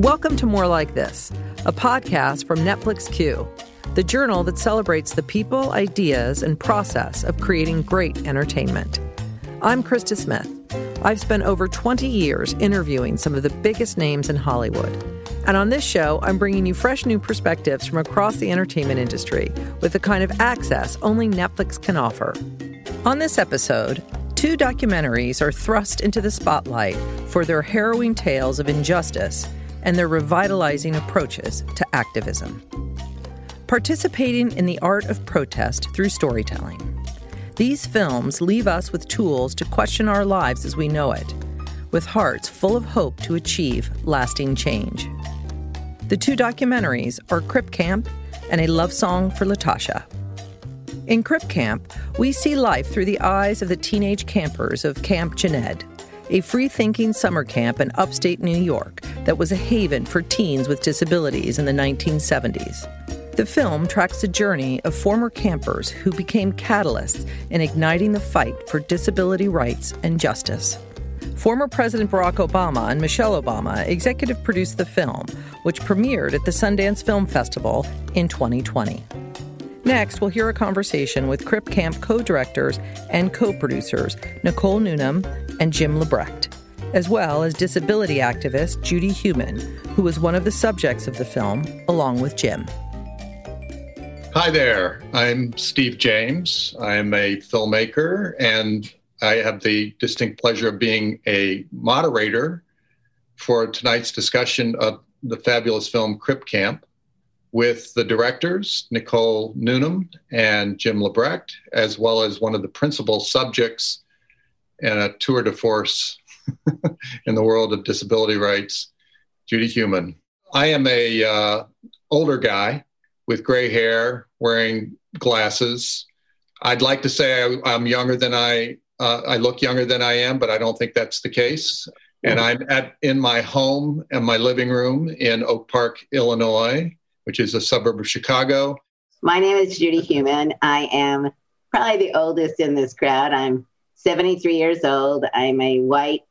Welcome to More Like This, a podcast from Netflix Queue, the journal that celebrates the people, ideas, and process of creating great entertainment. I'm Krista Smith. I've spent over 20 years interviewing some of the biggest names in Hollywood. And on this show, I'm bringing you fresh new perspectives from across the entertainment industry with the kind of access only Netflix can offer. On this episode, two documentaries are thrust into the spotlight for their harrowing tales of injustice and their revitalizing approaches to activism. Participating in the art of protest through storytelling. These films leave us with tools to question our lives as we know it, with hearts full of hope to achieve lasting change. The two documentaries are Crip Camp and A Love Song for Latasha. In Crip Camp, we see life through the eyes of the teenage campers of Camp Jened, a free thinking summer camp in upstate New York that was a haven for teens with disabilities in the 1970s. The film tracks the journey of former campers who became catalysts in igniting the fight for disability rights and justice. Former President Barack Obama and Michelle Obama executive produced the film, which premiered at the Sundance Film Festival in 2020. Next, we'll hear a conversation with Crip Camp co directors and co producers Nicole Newnham and Jim Lebrecht, as well as disability activist Judy Heumann, who was one of the subjects of the film, along with Jim. Hi there. I'm Steve James. I'm a filmmaker and I have the distinct pleasure of being a moderator for tonight's discussion of the fabulous film Crip Camp with the directors, Nicole Newnham and Jim Lebrecht, as well as one of the principal subjects and a tour de force in the world of disability rights, Judy Heumann. I am a uh, older guy with gray hair, wearing glasses. I'd like to say I, am younger than I uh, I look younger than I am, but I don't think that's the case. And I'm at in my home and my living room in Oak Park, Illinois, which is a suburb of Chicago. My name is Judy Heumann. I am probably the oldest in this crowd. I'm 73 years old. I'm a white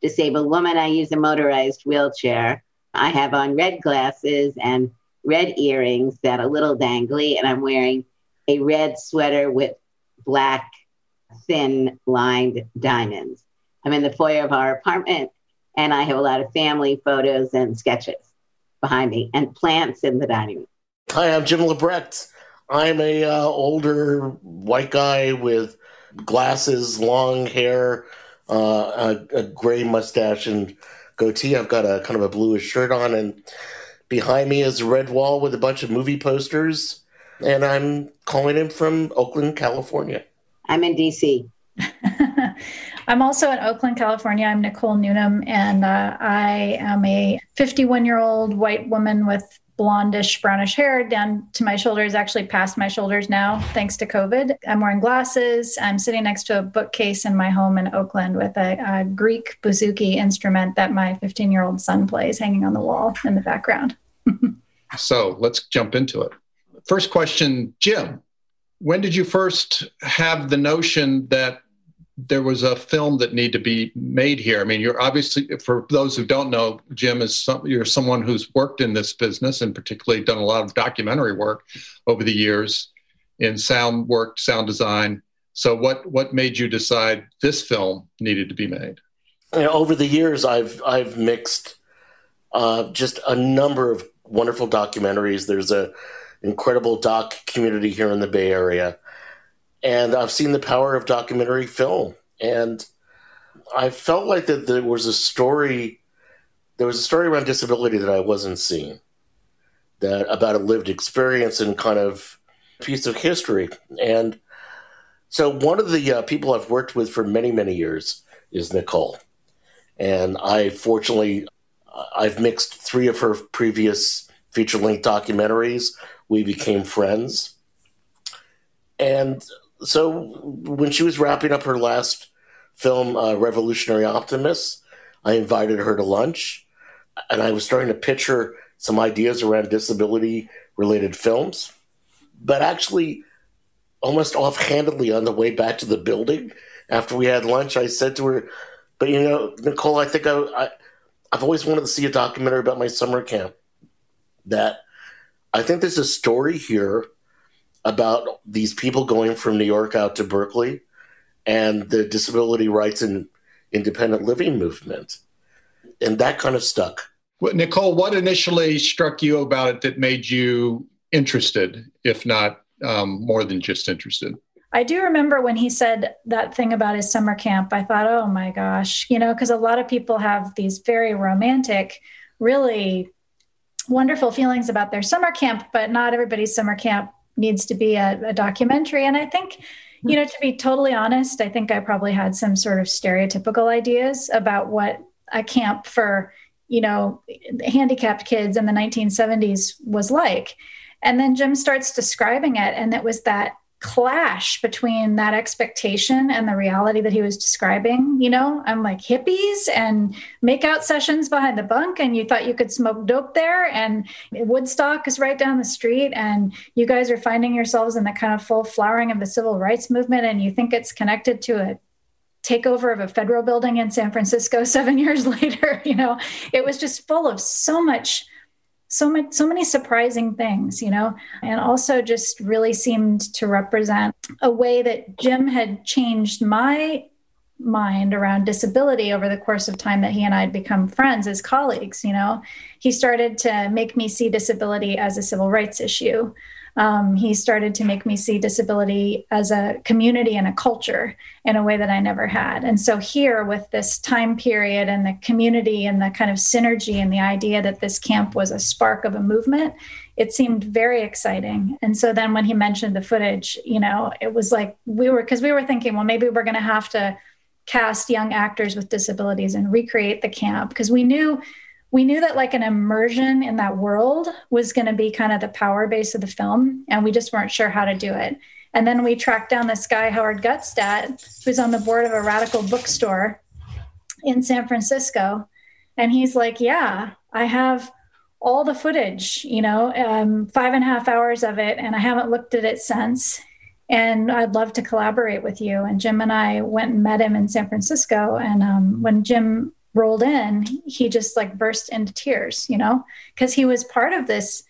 disabled woman. I use a motorized wheelchair. I have on red glasses and red earrings that are a little dangly, and I'm wearing a red sweater with black, thin lined diamonds. I'm in the foyer of our apartment, and I have a lot of family photos and sketches behind me, and plants in the dining room. Hi, I'm Jim Lebrecht. I'm a uh, older white guy with glasses, long hair, uh, a, a gray mustache, and goatee. I've got a kind of a bluish shirt on, and Behind me is a red wall with a bunch of movie posters, and I'm calling in from Oakland, California. I'm in DC. I'm also in Oakland, California. I'm Nicole Newnham, and uh, I am a 51 year old white woman with blondish, brownish hair down to my shoulders, actually past my shoulders now, thanks to COVID. I'm wearing glasses. I'm sitting next to a bookcase in my home in Oakland with a, a Greek bouzouki instrument that my 15 year old son plays hanging on the wall in the background. so let's jump into it. First question, Jim. When did you first have the notion that there was a film that needed to be made here? I mean, you're obviously, for those who don't know, Jim is some, you're someone who's worked in this business and particularly done a lot of documentary work over the years in sound work, sound design. So, what what made you decide this film needed to be made? You know, over the years, I've I've mixed uh, just a number of wonderful documentaries. There's a incredible doc community here in the Bay Area, and I've seen the power of documentary film. And I felt like that there was a story. There was a story around disability that I wasn't seeing, that about a lived experience and kind of piece of history. And so, one of the uh, people I've worked with for many, many years is Nicole. And I fortunately I've mixed three of her previous feature length documentaries. We became friends. And so when she was wrapping up her last film, uh, Revolutionary Optimist, I invited her to lunch. And I was starting to pitch her some ideas around disability related films. But actually, almost offhandedly on the way back to the building after we had lunch, I said to her, But you know, Nicole, I think I, I I've always wanted to see a documentary about my summer camp. That I think there's a story here about these people going from New York out to Berkeley and the disability rights and independent living movement. And that kind of stuck. Well, Nicole, what initially struck you about it that made you interested, if not um, more than just interested? I do remember when he said that thing about his summer camp. I thought, oh my gosh, you know, because a lot of people have these very romantic, really wonderful feelings about their summer camp, but not everybody's summer camp needs to be a, a documentary. And I think, you know, to be totally honest, I think I probably had some sort of stereotypical ideas about what a camp for, you know, handicapped kids in the 1970s was like. And then Jim starts describing it, and it was that clash between that expectation and the reality that he was describing. You know, I'm like hippies and makeout sessions behind the bunk, and you thought you could smoke dope there, and Woodstock is right down the street, and you guys are finding yourselves in the kind of full flowering of the civil rights movement, and you think it's connected to a takeover of a federal building in San Francisco seven years later. You know, it was just full of so much so much so many surprising things you know and also just really seemed to represent a way that jim had changed my mind around disability over the course of time that he and I had become friends as colleagues. You know, he started to make me see disability as a civil rights issue um, he started to make me see disability as a community and a culture in a way that I never had. And so, here with this time period and the community and the kind of synergy and the idea that this camp was a spark of a movement, it seemed very exciting. And so, then when he mentioned the footage, you know, it was like we were, because we were thinking, well, maybe we're going to have to cast young actors with disabilities and recreate the camp because we knew we knew that like an immersion in that world was going to be kind of the power base of the film and we just weren't sure how to do it. And then we tracked down this guy howard gutstadt who's on the board of a radical bookstore in san francisco. And he's like yeah i have all the footage you know um, five and a half hours of it and i haven't looked at it since. And i'd love to collaborate with you. And jim and i went and met him in san francisco and um, when jim rolled in, he just like burst into tears, you know, because he was part of this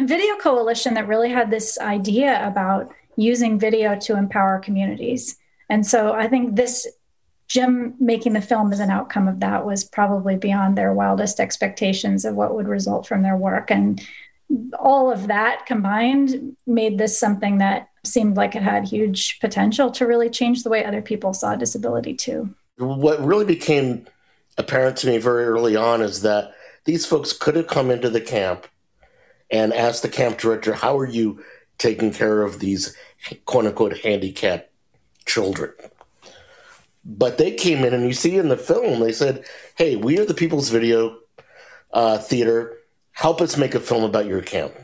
video coalition that really had this idea about using video to empower communities. And so I think this Jim making the film as an outcome of that was probably beyond their wildest expectations of what would result from their work. And all of that combined made this something that seemed like it had huge potential to really change the way other people saw disability too. What really became apparent to me very early on is that these folks could have come into the camp and asked the camp director, How are you taking care of these quote unquote handicapped children? But they came in, and you see in the film, they said, Hey, we are the People's Video uh, Theater. Help us make a film about your camp.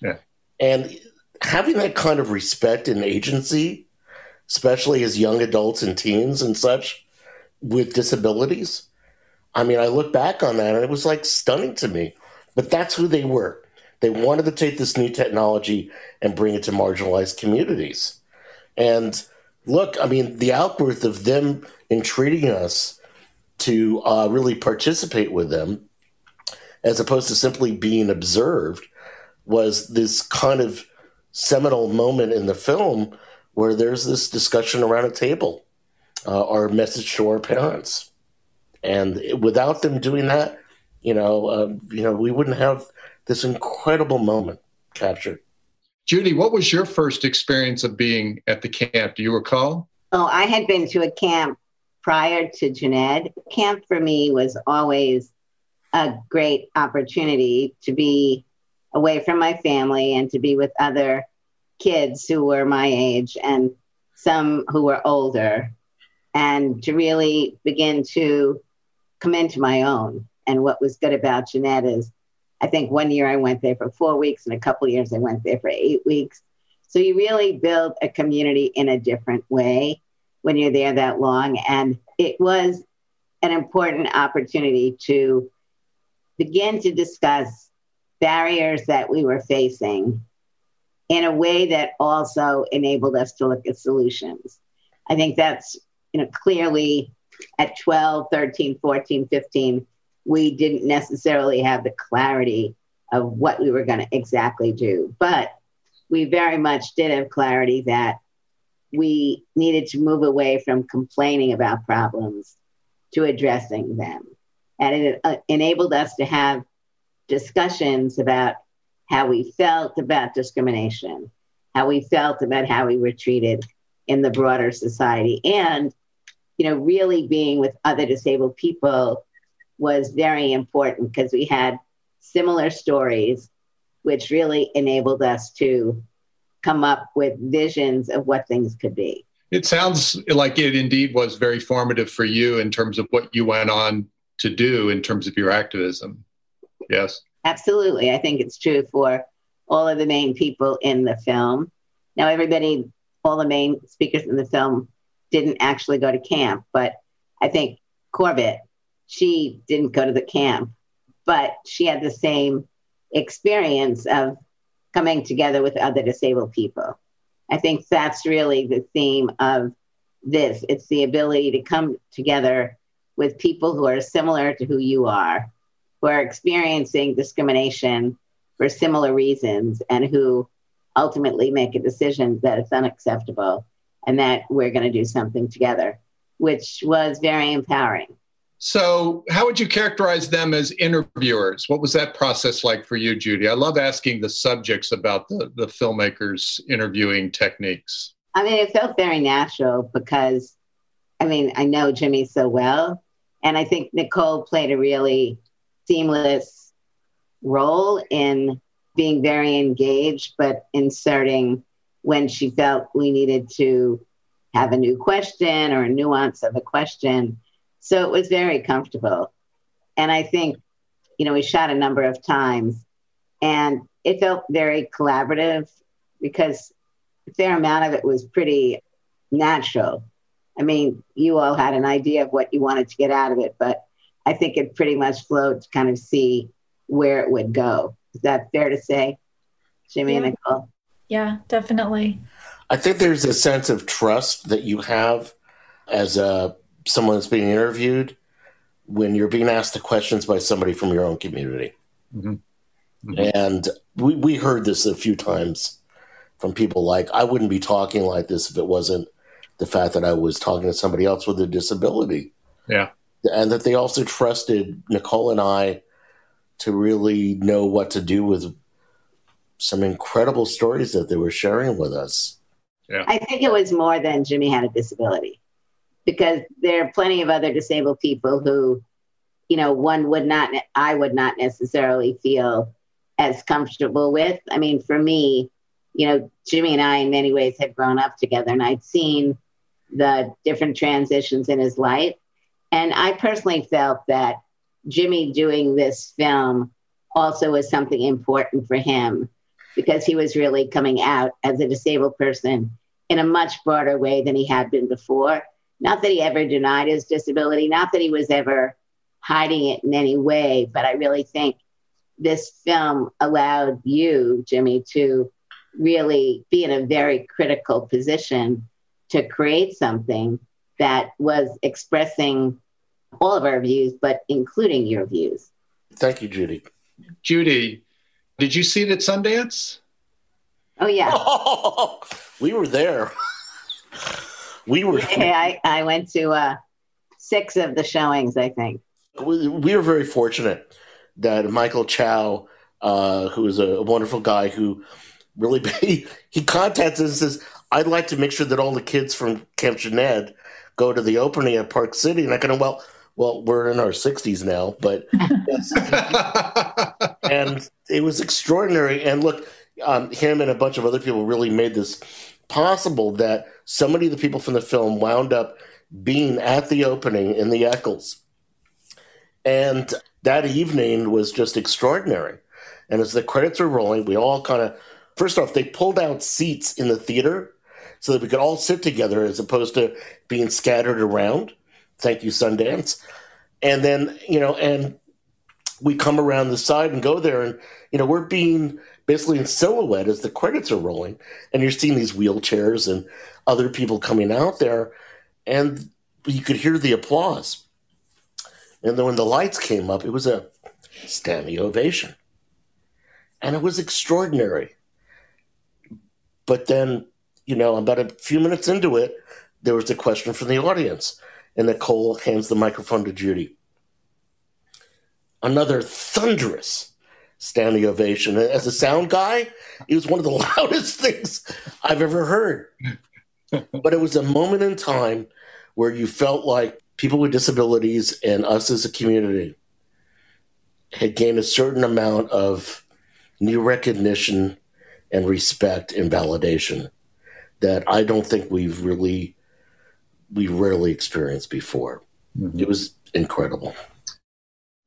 Yeah. And having that kind of respect and agency, especially as young adults and teens and such with disabilities, I mean, I look back on that and it was like stunning to me. But that's who they were. They wanted to take this new technology and bring it to marginalized communities. And look, I mean, the outgrowth of them entreating us to uh, really participate with them, as opposed to simply being observed, was this kind of seminal moment in the film where there's this discussion around a table, uh, our message to our parents and without them doing that, you know, uh, you know, we wouldn't have this incredible moment captured. Judy, what was your first experience of being at the camp? Do you recall? Oh, I had been to a camp prior to Jened. Camp for me was always a great opportunity to be away from my family and to be with other kids who were my age and some who were older and to really begin to come into my own. And what was good about Jened is I think one year I went there for four weeks and a couple years I went there for eight weeks. So you really build a community in a different way when you're there that long. And it was an important opportunity to begin to discuss barriers that we were facing in a way that also enabled us to look at solutions. I think that's you know clearly at 12, 13, 14, 15, we didn't necessarily have the clarity of what we were going to exactly do. But we very much did have clarity that we needed to move away from complaining about problems to addressing them. And it uh, enabled us to have discussions about how we felt about discrimination, how we felt about how we were treated in the broader society, and you know, really being with other disabled people was very important because we had similar stories, which really enabled us to come up with visions of what things could be. It sounds like it indeed was very formative for you in terms of what you went on to do in terms of your activism. Yes. Absolutely. I think it's true for all of the main people in the film. Now, everybody, all the main speakers in the film didn't actually go to camp, but I think Corbett, she didn't go to the camp, but she had the same experience of coming together with other disabled people. I think that's really the theme of this. It's the ability to come together with people who are similar to who you are, who are experiencing discrimination for similar reasons, and who ultimately make a decision that it's unacceptable and that we're going to do something together, which was very empowering. So, how would you characterize them as interviewers? What was that process like for you, Judy? I love asking the subjects about the, the filmmakers' interviewing techniques. I mean, it felt very natural because, I mean, I know Jimmy so well. And I think Nicole played a really seamless role in being very engaged, but inserting when she felt we needed to have a new question or a nuance of a question so it was very comfortable. And I think, you know, we shot a number of times and it felt very collaborative because a fair amount of it was pretty natural. I mean, you all had an idea of what you wanted to get out of it, but I think it pretty much flowed to kind of see where it would go. Is that fair to say, Jimmy yeah. and Nicole? Yeah, definitely. I think there's a sense of trust that you have as a someone that's being interviewed when you're being asked the questions by somebody from your own community. Mm-hmm. Mm-hmm. And we, we heard this a few times from people like, I wouldn't be talking like this if it wasn't the fact that I was talking to somebody else with a disability. Yeah. And that they also trusted Nicole and I to really know what to do with some incredible stories that they were sharing with us. Yeah. I think it was more than Jimmy had a disability because there are plenty of other disabled people who, you know, one would not, I would not necessarily feel as comfortable with. I mean, for me, you know, Jimmy and I, in many ways, had grown up together and I'd seen the different transitions in his life. And I personally felt that Jimmy doing this film also was something important for him because he was really coming out as a disabled person in a much broader way than he had been before. Not that he ever denied his disability, not that he was ever hiding it in any way, but I really think this film allowed you, Jimmy, to really be in a very critical position to create something that was expressing all of our views, but including your views. Thank you, Judy. Judy, did you see it at Sundance? Oh, yeah. Oh, we were there. We were. Yeah, I, I went to uh, six of the showings, I think. We, we were very fortunate that Michael Chow, uh, who is a wonderful guy who really he, he contacts us and says, I'd like to make sure that all the kids from Camp Jened go to the opening at Park City. And I kind of, well, well, we're in our 60s now, but and it was extraordinary. And look, um, him and a bunch of other people really made this possible that so many of the people from the film wound up being at the opening in the Eccles. And that evening was just extraordinary. And as the credits were rolling, we all kind of, first off, they pulled out seats in the theater so that we could all sit together as opposed to being scattered around. Thank you, Sundance. And then, you know, and we come around the side and go there, and, you know, we're being basically in silhouette as the credits are rolling, and you're seeing these wheelchairs and other people coming out there, and you could hear the applause. And then when the lights came up, it was a standing ovation. And it was extraordinary. But then, you know, about a few minutes into it, there was a question from the audience. And Nicole hands the microphone to Judy. Another thunderous standing ovation. As a sound guy, it was one of the loudest things I've ever heard. but it was a moment in time where you felt like people with disabilities and us as a community had gained a certain amount of new recognition and respect and validation that I don't think we've really we rarely experienced before. Mm-hmm. It was incredible.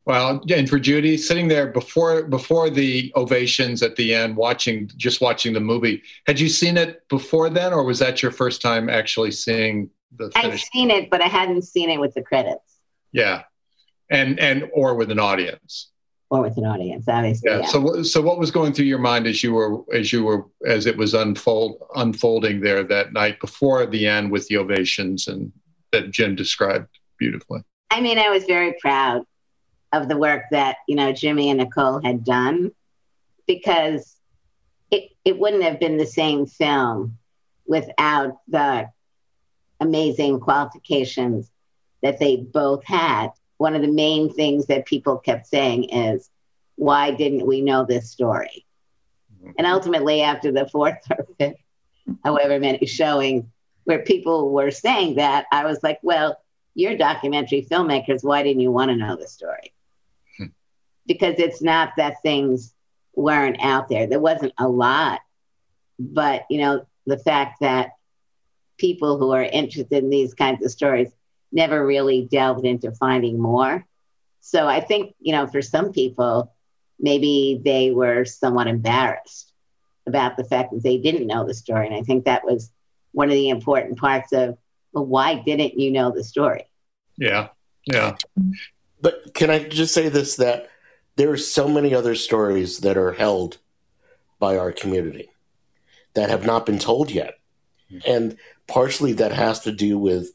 Well, and for Judy, sitting there before before the ovations at the end, watching just watching the movie, had you seen it before then, or was that your first time actually seeing the? I've seen it, but I hadn't seen it with the credits. Yeah, and and or with an audience. Or with an audience, obviously. Yeah. yeah. So so what was going through your mind as you were as you were as it was unfold unfolding there that night before the end with the ovations and that Jim described beautifully. I mean, I was very proud of the work that you know Jimmy and Nicole had done because it it wouldn't have been the same film without the amazing qualifications that they both had. One of the main things that people kept saying is, why didn't we know this story? And ultimately, after the fourth or fifth, however many showings where people were saying that, I was like, well, you're documentary filmmakers. Why didn't you want to know the story? Hmm. because it's not that things weren't out there. There wasn't a lot, but you know, the fact that people who are interested in these kinds of stories never really delved into finding more. So I think, you know, for some people, maybe they were somewhat embarrassed about the fact that they didn't know the story. And I think that was one of the important parts of, well, why didn't you know the story? Yeah. Yeah. But can I just say this that there are so many other stories that are held by our community that have not been told yet. Mm-hmm. And partially that has to do with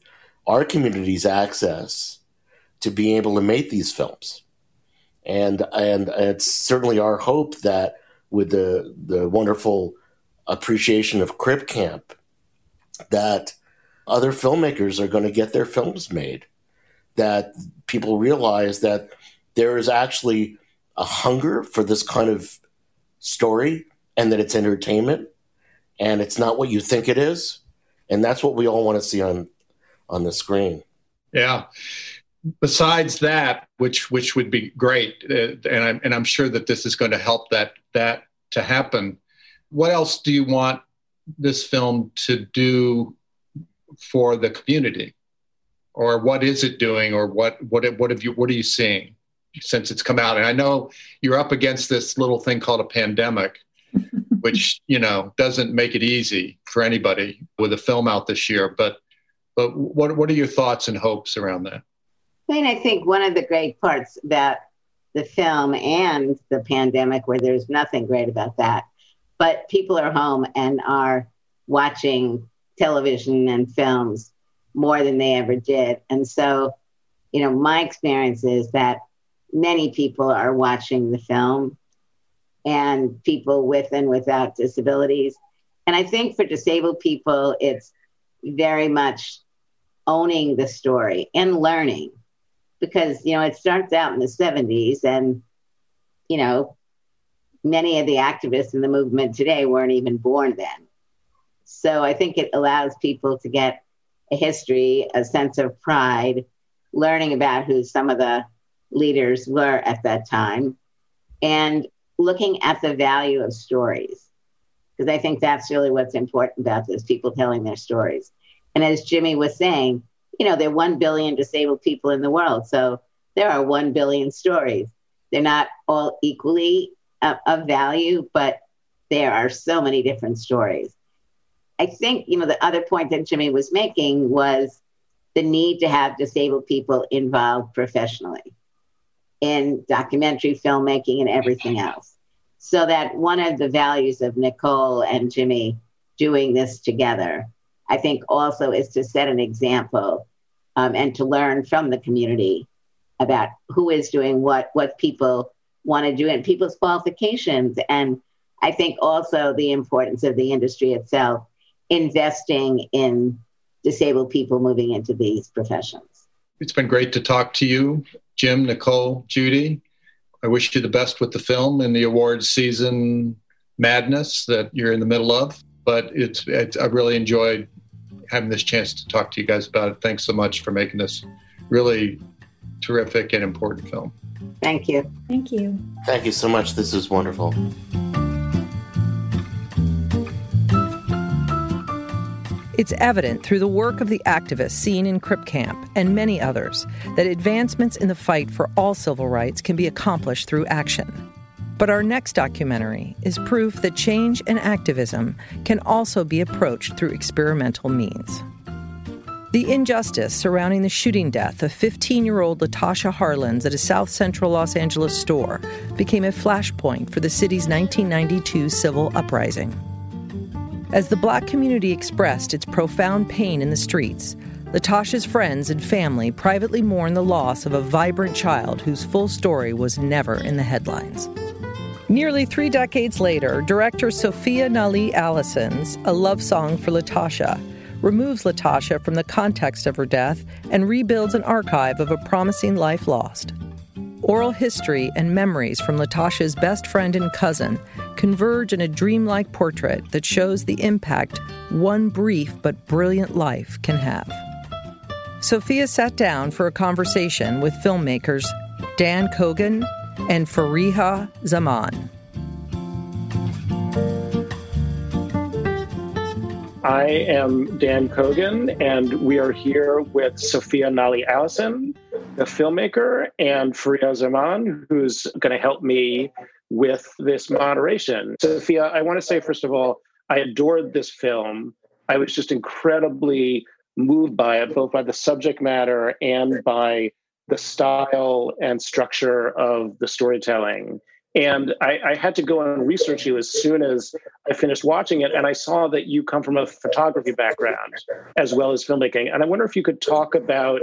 our community's access to being able to make these films. And and it's certainly our hope that with the the wonderful appreciation of Crip Camp that other filmmakers are going to get their films made. That people realize that there is actually a hunger for this kind of story and that it's entertainment and it's not what you think it is and that's what we all want to see on on the screen yeah besides that which which would be great uh, and i'm and i'm sure that this is going to help that that to happen what else do you want this film to do for the community or what is it doing or what what what have you what are you seeing since it's come out. And I know you're up against this little thing called a pandemic, which you know doesn't make it easy for anybody with a film out this year. But but what what are your thoughts and hopes around that? I mean, I think one of the great parts about the film and the pandemic, where there's nothing great about that, but people are home and are watching television and films more than they ever did. And so, you know, my experience is that many people are watching the film and people with and without disabilities. And I think for disabled people, it's very much owning the story and learning. Because, you know, it starts out in the 70s and, you know, many of the activists in the movement today weren't even born then. So I think it allows people to get a history, a sense of pride, learning about who some of the leaders were at that time and looking at the value of stories. Because i think that's really what's important about this people telling their stories and as jimmy was saying you know there are 1 billion disabled people in the world. So there are 1 billion stories. They're not all equally of, of value but there are so many different stories. I think you know the other point that jimmy was making was the need to have disabled people involved professionally in documentary filmmaking and everything else. So that one of the values of Nicole and Jimmy doing this together, I think also is to set an example um, and to learn from the community about who is doing what, what people want to do, and people's qualifications. And I think also the importance of the industry itself investing in disabled people moving into these professions. It's been great to talk to you, Jim, Nicole, Judy. I wish you the best with the film and the awards season madness that you're in the middle of. But it's, it's I really enjoyed having this chance to talk to you guys about it. Thanks so much for making this really terrific and important film. Thank you. Thank you. Thank you so much. This is wonderful. It's evident through the work of the activists seen in Crip Camp and many others that advancements in the fight for all civil rights can be accomplished through action. But our next documentary is proof that change and activism can also be approached through experimental means. The injustice surrounding the shooting death of 15 year old Latasha Harlins at a South Central Los Angeles store became a flashpoint for the city's 1992 civil uprising. As the black community expressed its profound pain in the streets, Latasha's friends and family privately mourned the loss of a vibrant child whose full story was never in the headlines. Nearly three decades later, director Sophia Nahli Allison's A Love Song for Latasha removes Latasha from the context of her death and rebuilds an archive of a promising life lost. Oral history and memories from Latasha's best friend and cousin converge in a dreamlike portrait that shows the impact one brief but brilliant life can have. Sophia sat down for a conversation with filmmakers Dan Cogan and Fariha Zaman. I am Dan Cogan, and we are here with Sophia Nahli Allison, the filmmaker, and Fariha Zaman, who's going to help me with this moderation. Sophia, I want to say, first of all, I adored this film. I was just incredibly moved by it, both by the subject matter and by the style and structure of the storytelling. And I, I, had to go and research you as soon as I finished watching it. And I saw that you come from a photography background as well as filmmaking. And I wonder if you could talk about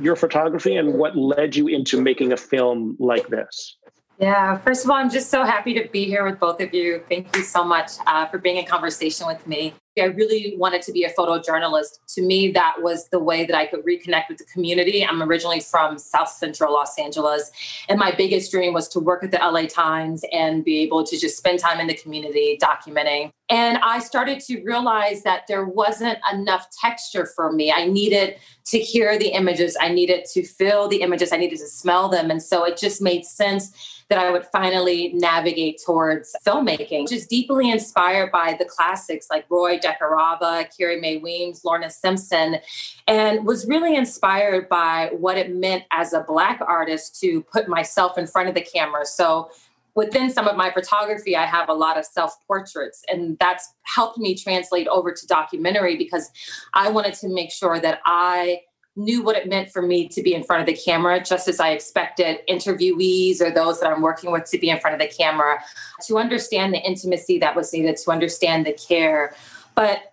your photography and what led you into making a film like this. Yeah, first of all, I'm just so happy to be here with both of you. Thank you so much uh, for being in conversation with me. I really wanted to be a photojournalist. To me, that was the way that I could reconnect with the community. I'm originally from South Central Los Angeles, and my biggest dream was to work at the LA Times and be able to just spend time in the community documenting. And I started to realize that there wasn't enough texture for me. I needed to hear the images, I needed to feel the images, I needed to smell them. And so it just made sense that I would finally navigate towards filmmaking. Just deeply inspired by the classics like Roy DeCarava, Carrie Mae Weems, Lorna Simpson, and was really inspired by what it meant as a Black artist to put myself in front of the camera. So within some of my photography, I have a lot of self portraits, and that's helped me translate over to documentary because I wanted to make sure that I knew what it meant for me to be in front of the camera, just as I expected interviewees or those that I'm working with to be in front of the camera, to understand the intimacy that was needed, to understand the care. But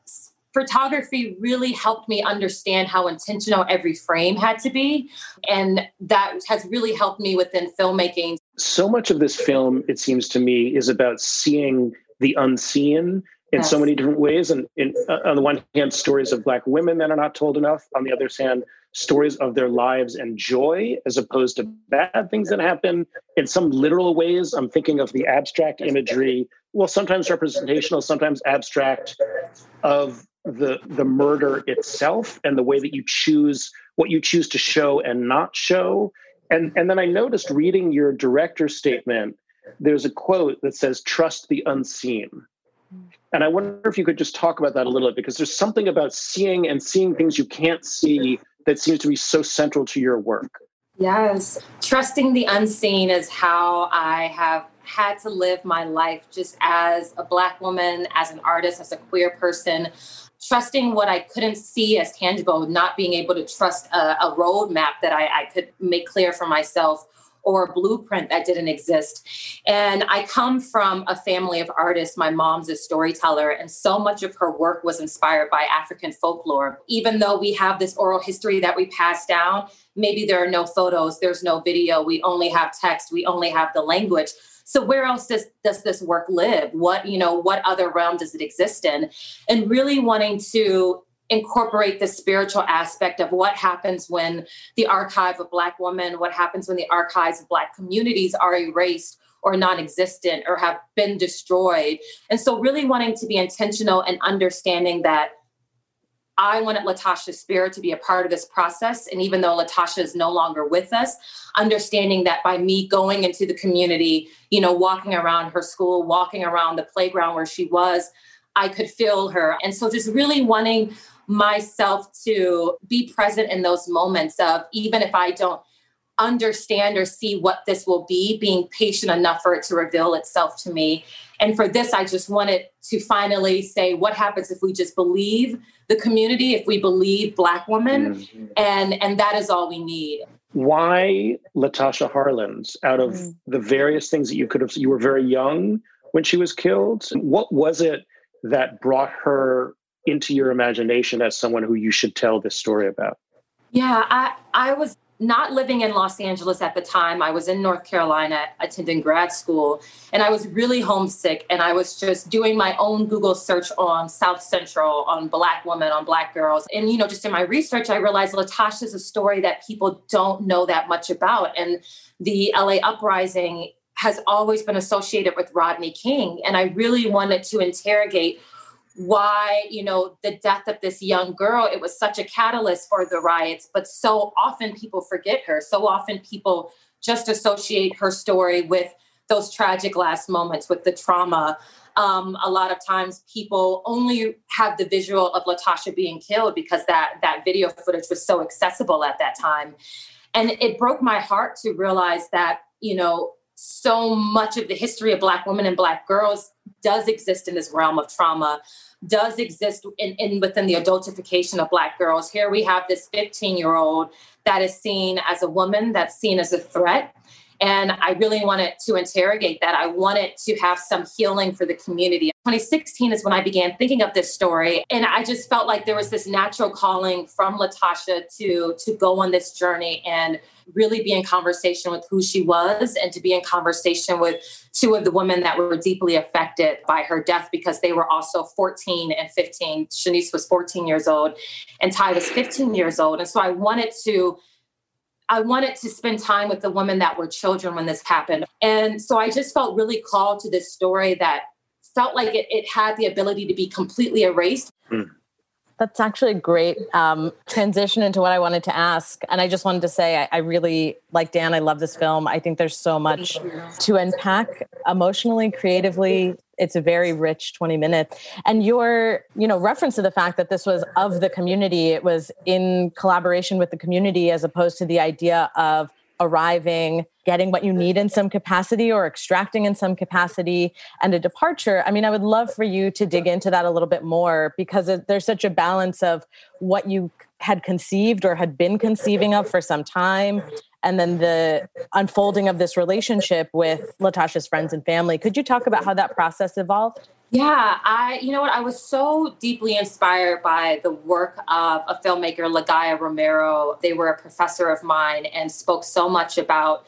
photography really helped me understand how intentional every frame had to be. And that has really helped me within filmmaking. So much of this film, it seems to me, is about seeing the unseen in yes. so many different ways. And in, uh, on the one hand, stories of Black women that are not told enough. On the other hand, stories of their lives and joy as opposed to bad things that happen. In some literal ways, I'm thinking of the abstract imagery, well, sometimes representational, sometimes abstract, of the the murder itself and the way that you choose what you choose to show and not show. And and then I noticed reading your director statement, there's a quote that says, trust the unseen. And I wonder if you could just talk about that a little bit because there's something about seeing and seeing things you can't see that seems to be so central to your work. Yes. Trusting the unseen is how I have had to live my life just as a Black woman, as an artist, as a queer person. Trusting what I couldn't see as tangible, not being able to trust a, a roadmap that I, I could make clear for myself or a blueprint that didn't exist. And I come from a family of artists. My mom's a storyteller, and so much of her work was inspired by African folklore. Even though we have this oral history that we pass down, maybe there are no photos, there's no video, we only have text, we only have the language. So where else does does this work live? What, you know, what other realm does it exist in? And really wanting to incorporate the spiritual aspect of what happens when the archive of black women what happens when the archives of black communities are erased or non-existent or have been destroyed and so really wanting to be intentional and understanding that I wanted Latasha's spirit to be a part of this process. And even though Latasha is no longer with us, understanding that by me going into the community, you know, walking around her school, walking around the playground where she was, I could feel her. And so just really wanting myself to be present in those moments of even if I don't understand or see what this will be, being patient enough for it to reveal itself to me. And for this, I just wanted to finally say what happens if we just believe the community, if we believe Black women, mm-hmm. and and that is all we need. Why Latasha Harlins? Out of mm. the various things that you could have, you were very young when she was killed. What was it that brought her into your imagination as someone who you should tell this story about? Yeah, I I was not living in Los Angeles at the time. I was in North Carolina attending grad school, and I was really homesick. And I was just doing my own Google search on South Central, on Black women, on Black girls. And, you know, just in my research, I realized Latasha is a story that people don't know that much about. And the LA uprising has always been associated with Rodney King. And I really wanted to interrogate why you know the death of this young girl it was such a catalyst for the riots but so often people forget her. So often people just associate her story with those tragic last moments with the trauma. Um, a lot of times people only have the visual of latasha being killed because that that video footage was so accessible at that time. And it broke my heart to realize that you know so much of the history of black women and black girls does exist in this realm of trauma does exist in, in within the adultification of black girls. Here we have this 15 year old that is seen as a woman, that's seen as a threat. And I really wanted to interrogate that. I wanted to have some healing for the community. 2016 is when I began thinking of this story. And I just felt like there was this natural calling from Latasha to, to go on this journey and really be in conversation with who she was and to be in conversation with two of the women that were deeply affected by her death because they were also 14 and 15. Shanice was 14 years old and Ty was 15 years old. And so I wanted to I wanted to spend time with the women that were children when this happened. And so I just felt really called to this story that felt like it, it had the ability to be completely erased. Mm. That's actually a great um, transition into what I wanted to ask. And I just wanted to say, I, I, really, like Dan, I love this film. I think there's so much to unpack emotionally, creatively. It's a very rich 20 minutes. And your, you know, reference to the fact that this was of the community, it was in collaboration with the community as opposed to the idea of arriving, getting what you need in some capacity or extracting in some capacity, and a departure. I mean, I would love for you to dig into that a little bit more because there's such a balance of what you had conceived or had been conceiving of for some time and then the unfolding of this relationship with Latasha's friends and family. Could you talk about how that process evolved? Yeah, I, you know what, I was so deeply inspired by the work of a filmmaker, Lagaya Romero. They were a professor of mine and spoke so much about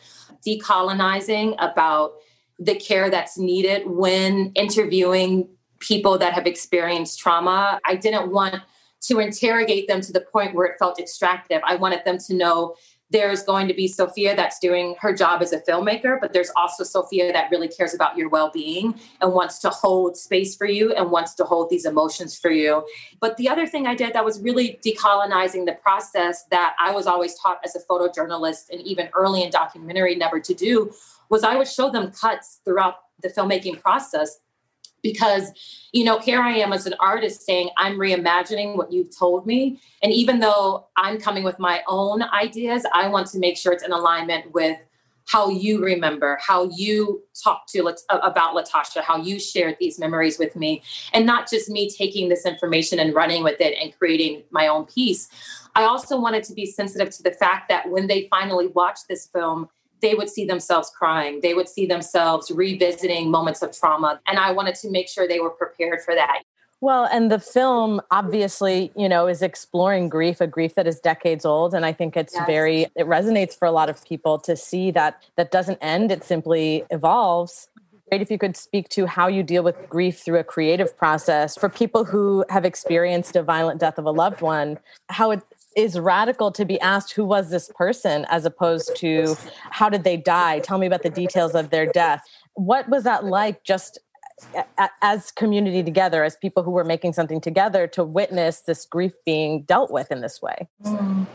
decolonizing, about the care that's needed when interviewing people that have experienced trauma. I didn't want to interrogate them to the point where it felt extractive. I wanted them to know there's going to be Sophia that's doing her job as a filmmaker, but there's also Sophia that really cares about your well being and wants to hold space for you and wants to hold these emotions for you. But the other thing I did that was really decolonizing the process that I was always taught as a photojournalist and even early in documentary never to do was I would show them cuts throughout the filmmaking process because you know here i am as an artist saying i'm reimagining what you've told me. And even though i'm coming with my own ideas i want to make sure it's in alignment with how you remember how you talked to about latasha how you shared these memories with me and not just me taking this information and running with it and creating my own piece. I also wanted to be sensitive to the fact that when they finally watch this film they would see themselves crying. They would see themselves revisiting moments of trauma. And I wanted to make sure they were prepared for that. Well, and the film obviously, you know, is exploring grief, a grief that is decades old. And I think it's yes. very, it resonates for a lot of people to see that that doesn't end, it simply evolves. Great if you could speak to how you deal with grief through a creative process for people who have experienced a violent death of a loved one, how it is radical to be asked who was this person as opposed to how did they die? Tell me about the details of their death. What was that like just as community together, as people who were making something together, to witness this grief being dealt with in this way? Mm.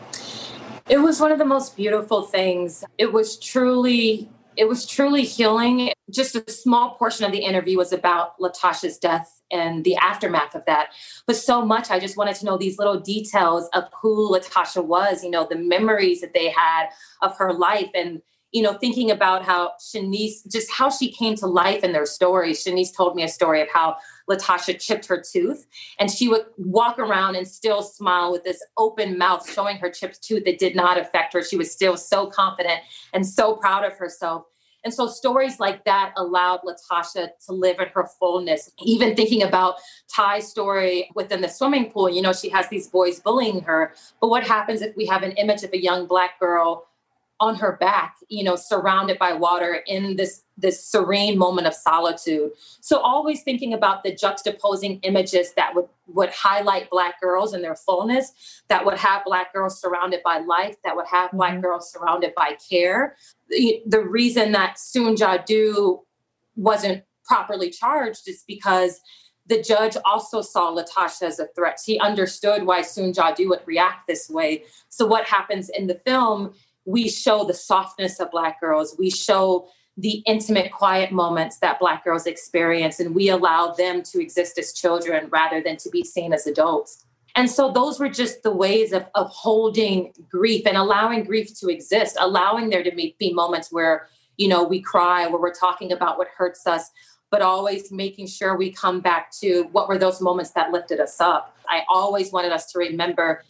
It was one of the most beautiful things. It was truly, it was truly healing. Just a small portion of the interview was about Latasha's death and the aftermath of that. But so much, I just wanted to know these little details of who Latasha was, you know, the memories that they had of her life and you know, thinking about how Shanice, just how she came to life in their stories. Shanice told me a story of how Latasha chipped her tooth and she would walk around and still smile with this open mouth, showing her chipped tooth that did not affect her. She was still so confident and so proud of herself. And so stories like that allowed Latasha to live in her fullness. Even thinking about Ty's story within the swimming pool, you know, she has these boys bullying her. But what happens if we have an image of a young black girl on her back you know surrounded by water in this this serene moment of solitude so always thinking about the juxtaposing images that would would highlight black girls in their fullness that would have black girls surrounded by life that would have mm-hmm. black girls surrounded by care the, the reason that Soon Ja Du wasn't properly charged is because the judge also saw Latasha as a threat. He understood why Soon Ja Du would react this way. So what happens in the film we show the softness of Black girls. We show the intimate, quiet moments that Black girls experience, and we allow them to exist as children rather than to be seen as adults. And so those were just the ways of, of holding grief and allowing grief to exist, allowing there to be, moments where, you know, we cry, where we're talking about what hurts us, but always making sure we come back to what were those moments that lifted us up. I always wanted us to remember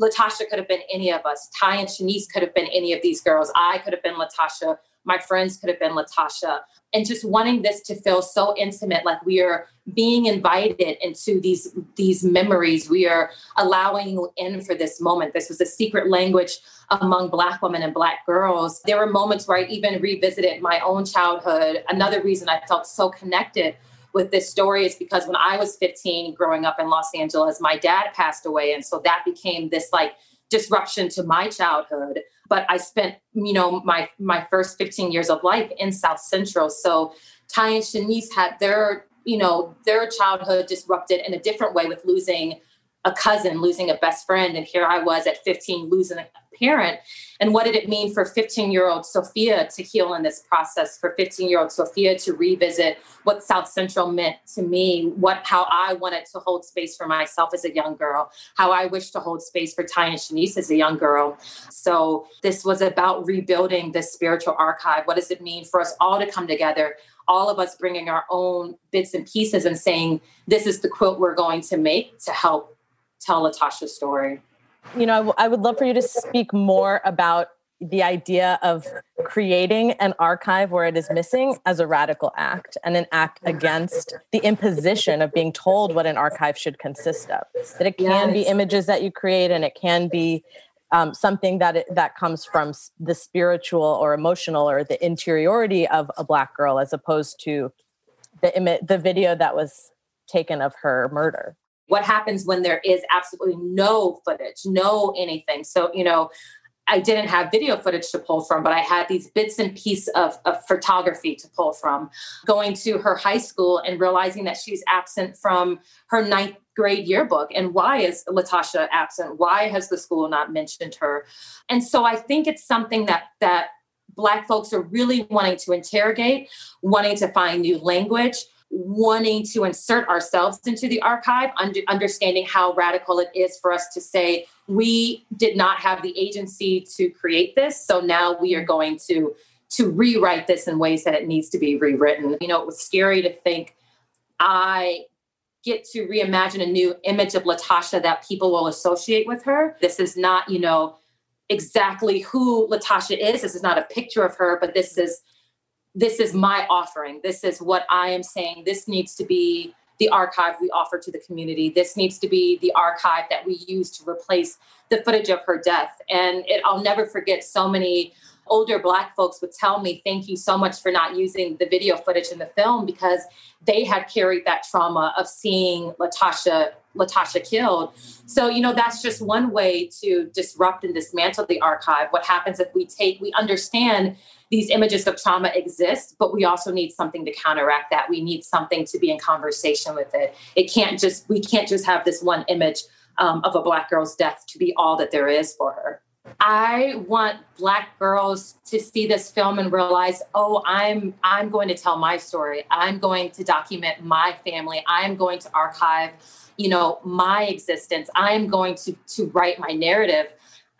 Latasha could have been any of us. Ty and Shanice could have been any of these girls. I could have been Latasha. My friends could have been Latasha. And just wanting this to feel so intimate, like we are being invited into these these memories. We are allowing in for this moment. This was a secret language among Black women and Black girls. There were moments where I even revisited my own childhood. Another reason I felt so connected with this story is because when I was 15 growing up in Los Angeles, my dad passed away. And so that became this like disruption to my childhood. But I spent, you know, my my first 15 years of life in South Central. So Ty and Shanice had their, you know, their childhood disrupted in a different way with losing a cousin, losing a best friend. And here I was at 15 losing a parent. And what did it mean for 15 year old Sophia to heal in this process, for 15 year old Sophia to revisit what South Central meant to me, what how I wanted to hold space for myself as a young girl, how I wished to hold space for Ty and Shanice as a young girl. So this was about rebuilding this spiritual archive. What does it mean for us all to come together? all of us bringing our own bits and pieces and saying, this is the quilt we're going to make to help tell Latasha's story you know, I would love for you to speak more about the idea of creating an archive where it is missing as a radical act and an act against the imposition of being told what an archive should consist of. That it can yes. be images that you create and it can be um, something that it, that comes from the spiritual or emotional or the interiority of a black girl as opposed to the the video that was taken of her murder what happens when there is absolutely no footage, no anything. So, you know, I didn't have video footage to pull from, but I had these bits and pieces of, of, photography to pull from. Going to her high school and realizing that she's absent from her ninth grade yearbook. And why is Latasha absent? Why has the school not mentioned her? And so I think it's something that that Black folks are really wanting to interrogate, wanting to find new language, wanting to insert ourselves into the archive, under, understanding how radical it is for us to say, we did not have the agency to create this, so now we are going to to rewrite this in ways that it needs to be rewritten. You know, it was scary to think I get to reimagine a new image of Latasha that people will associate with her. This is not, you know, exactly who Latasha is. This is not a picture of her, but this is this is my offering. This is what I am saying. This needs to be the archive we offer to the community. This needs to be the archive that we use to replace the footage of her death. And it, I'll never forget so many older black folks would tell me thank you so much for not using the video footage in the film because they had carried that trauma of seeing latasha latasha killed so you know that's just one way to disrupt and dismantle the archive what happens if we take we understand these images of trauma exist, but we also need something to counteract that. We need something to be in conversation with it. It can't just, we can't just have this one image um, of a Black girl's death to be all that there is for her. I want black girls to see this film and realize, oh, I'm I'm going to tell my story. I'm going to document my family. I'm going to archive, you know, my existence. I'm going to to write my narrative.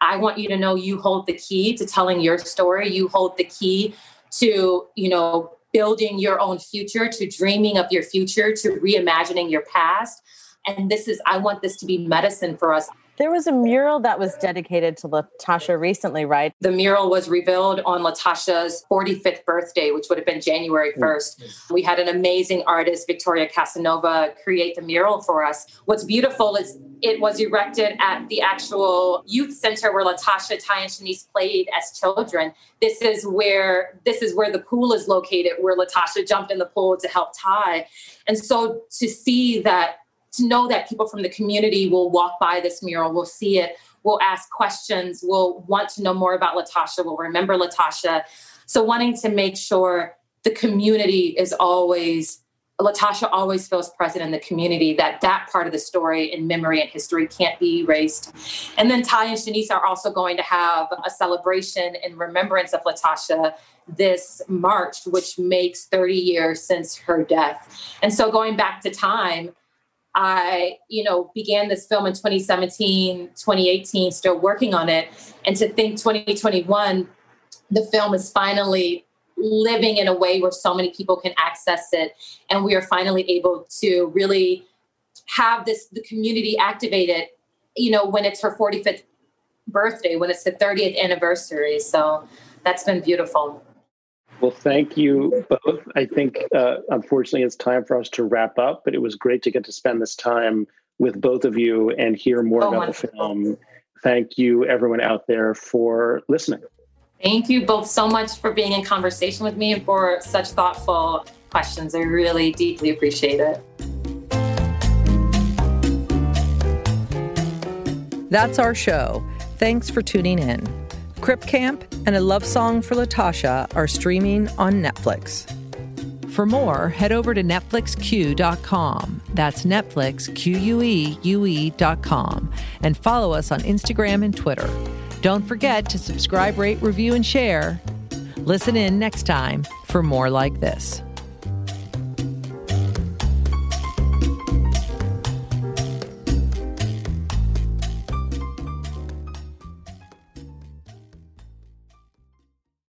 I want you to know you hold the key to telling your story. You hold the key to, you know, building your own future, to dreaming of your future, to reimagining your past. And this is, I want this to be medicine for us. There was a mural that was dedicated to Latasha recently, right? The mural was revealed on Latasha's 45th birthday, which would have been January 1st. Mm-hmm. We had an amazing artist, Victoria Cassinova, create the mural for us. What's beautiful is it was erected at the actual youth center where Latasha, Ty, and Shanice played as children. This is where this is where the pool is located, where Latasha jumped in the pool to help Ty. And so to see that to know that people from the community will walk by this mural, will see it, will ask questions, will want to know more about Latasha, will remember Latasha. So wanting to make sure the community is always Latasha always feels present in the community, that that part of the story and memory and history can't be erased. And then Ty and Shanice are also going to have a celebration in remembrance of Latasha this March, which makes 30 years since her death. And so going back to time, I, you know, began this film in 2017, 2018, still working on it. And to think 2021, the film is finally living in a way where so many people can access it. And we are finally able to really have this, the community activated, you know, when it's her 45th birthday, when it's the 30th anniversary. So that's been beautiful. Well, thank you both. I think, uh, unfortunately, it's time for us to wrap up, but it was great to get to spend this time with both of you and hear more oh, about wonderful. the film. Thank you, everyone out there, for listening. Thank you both so much for being in conversation with me and for such thoughtful questions. I really deeply appreciate it. That's our show. Thanks for tuning in. Crip Camp and A Love Song for Latasha are streaming on Netflix. For more, head over to NetflixQueue.com. That's Netflix, Q-U-E-U-E.com. And follow us on Instagram and Twitter. Don't forget to subscribe, rate, review, and share. Listen in next time for more like this.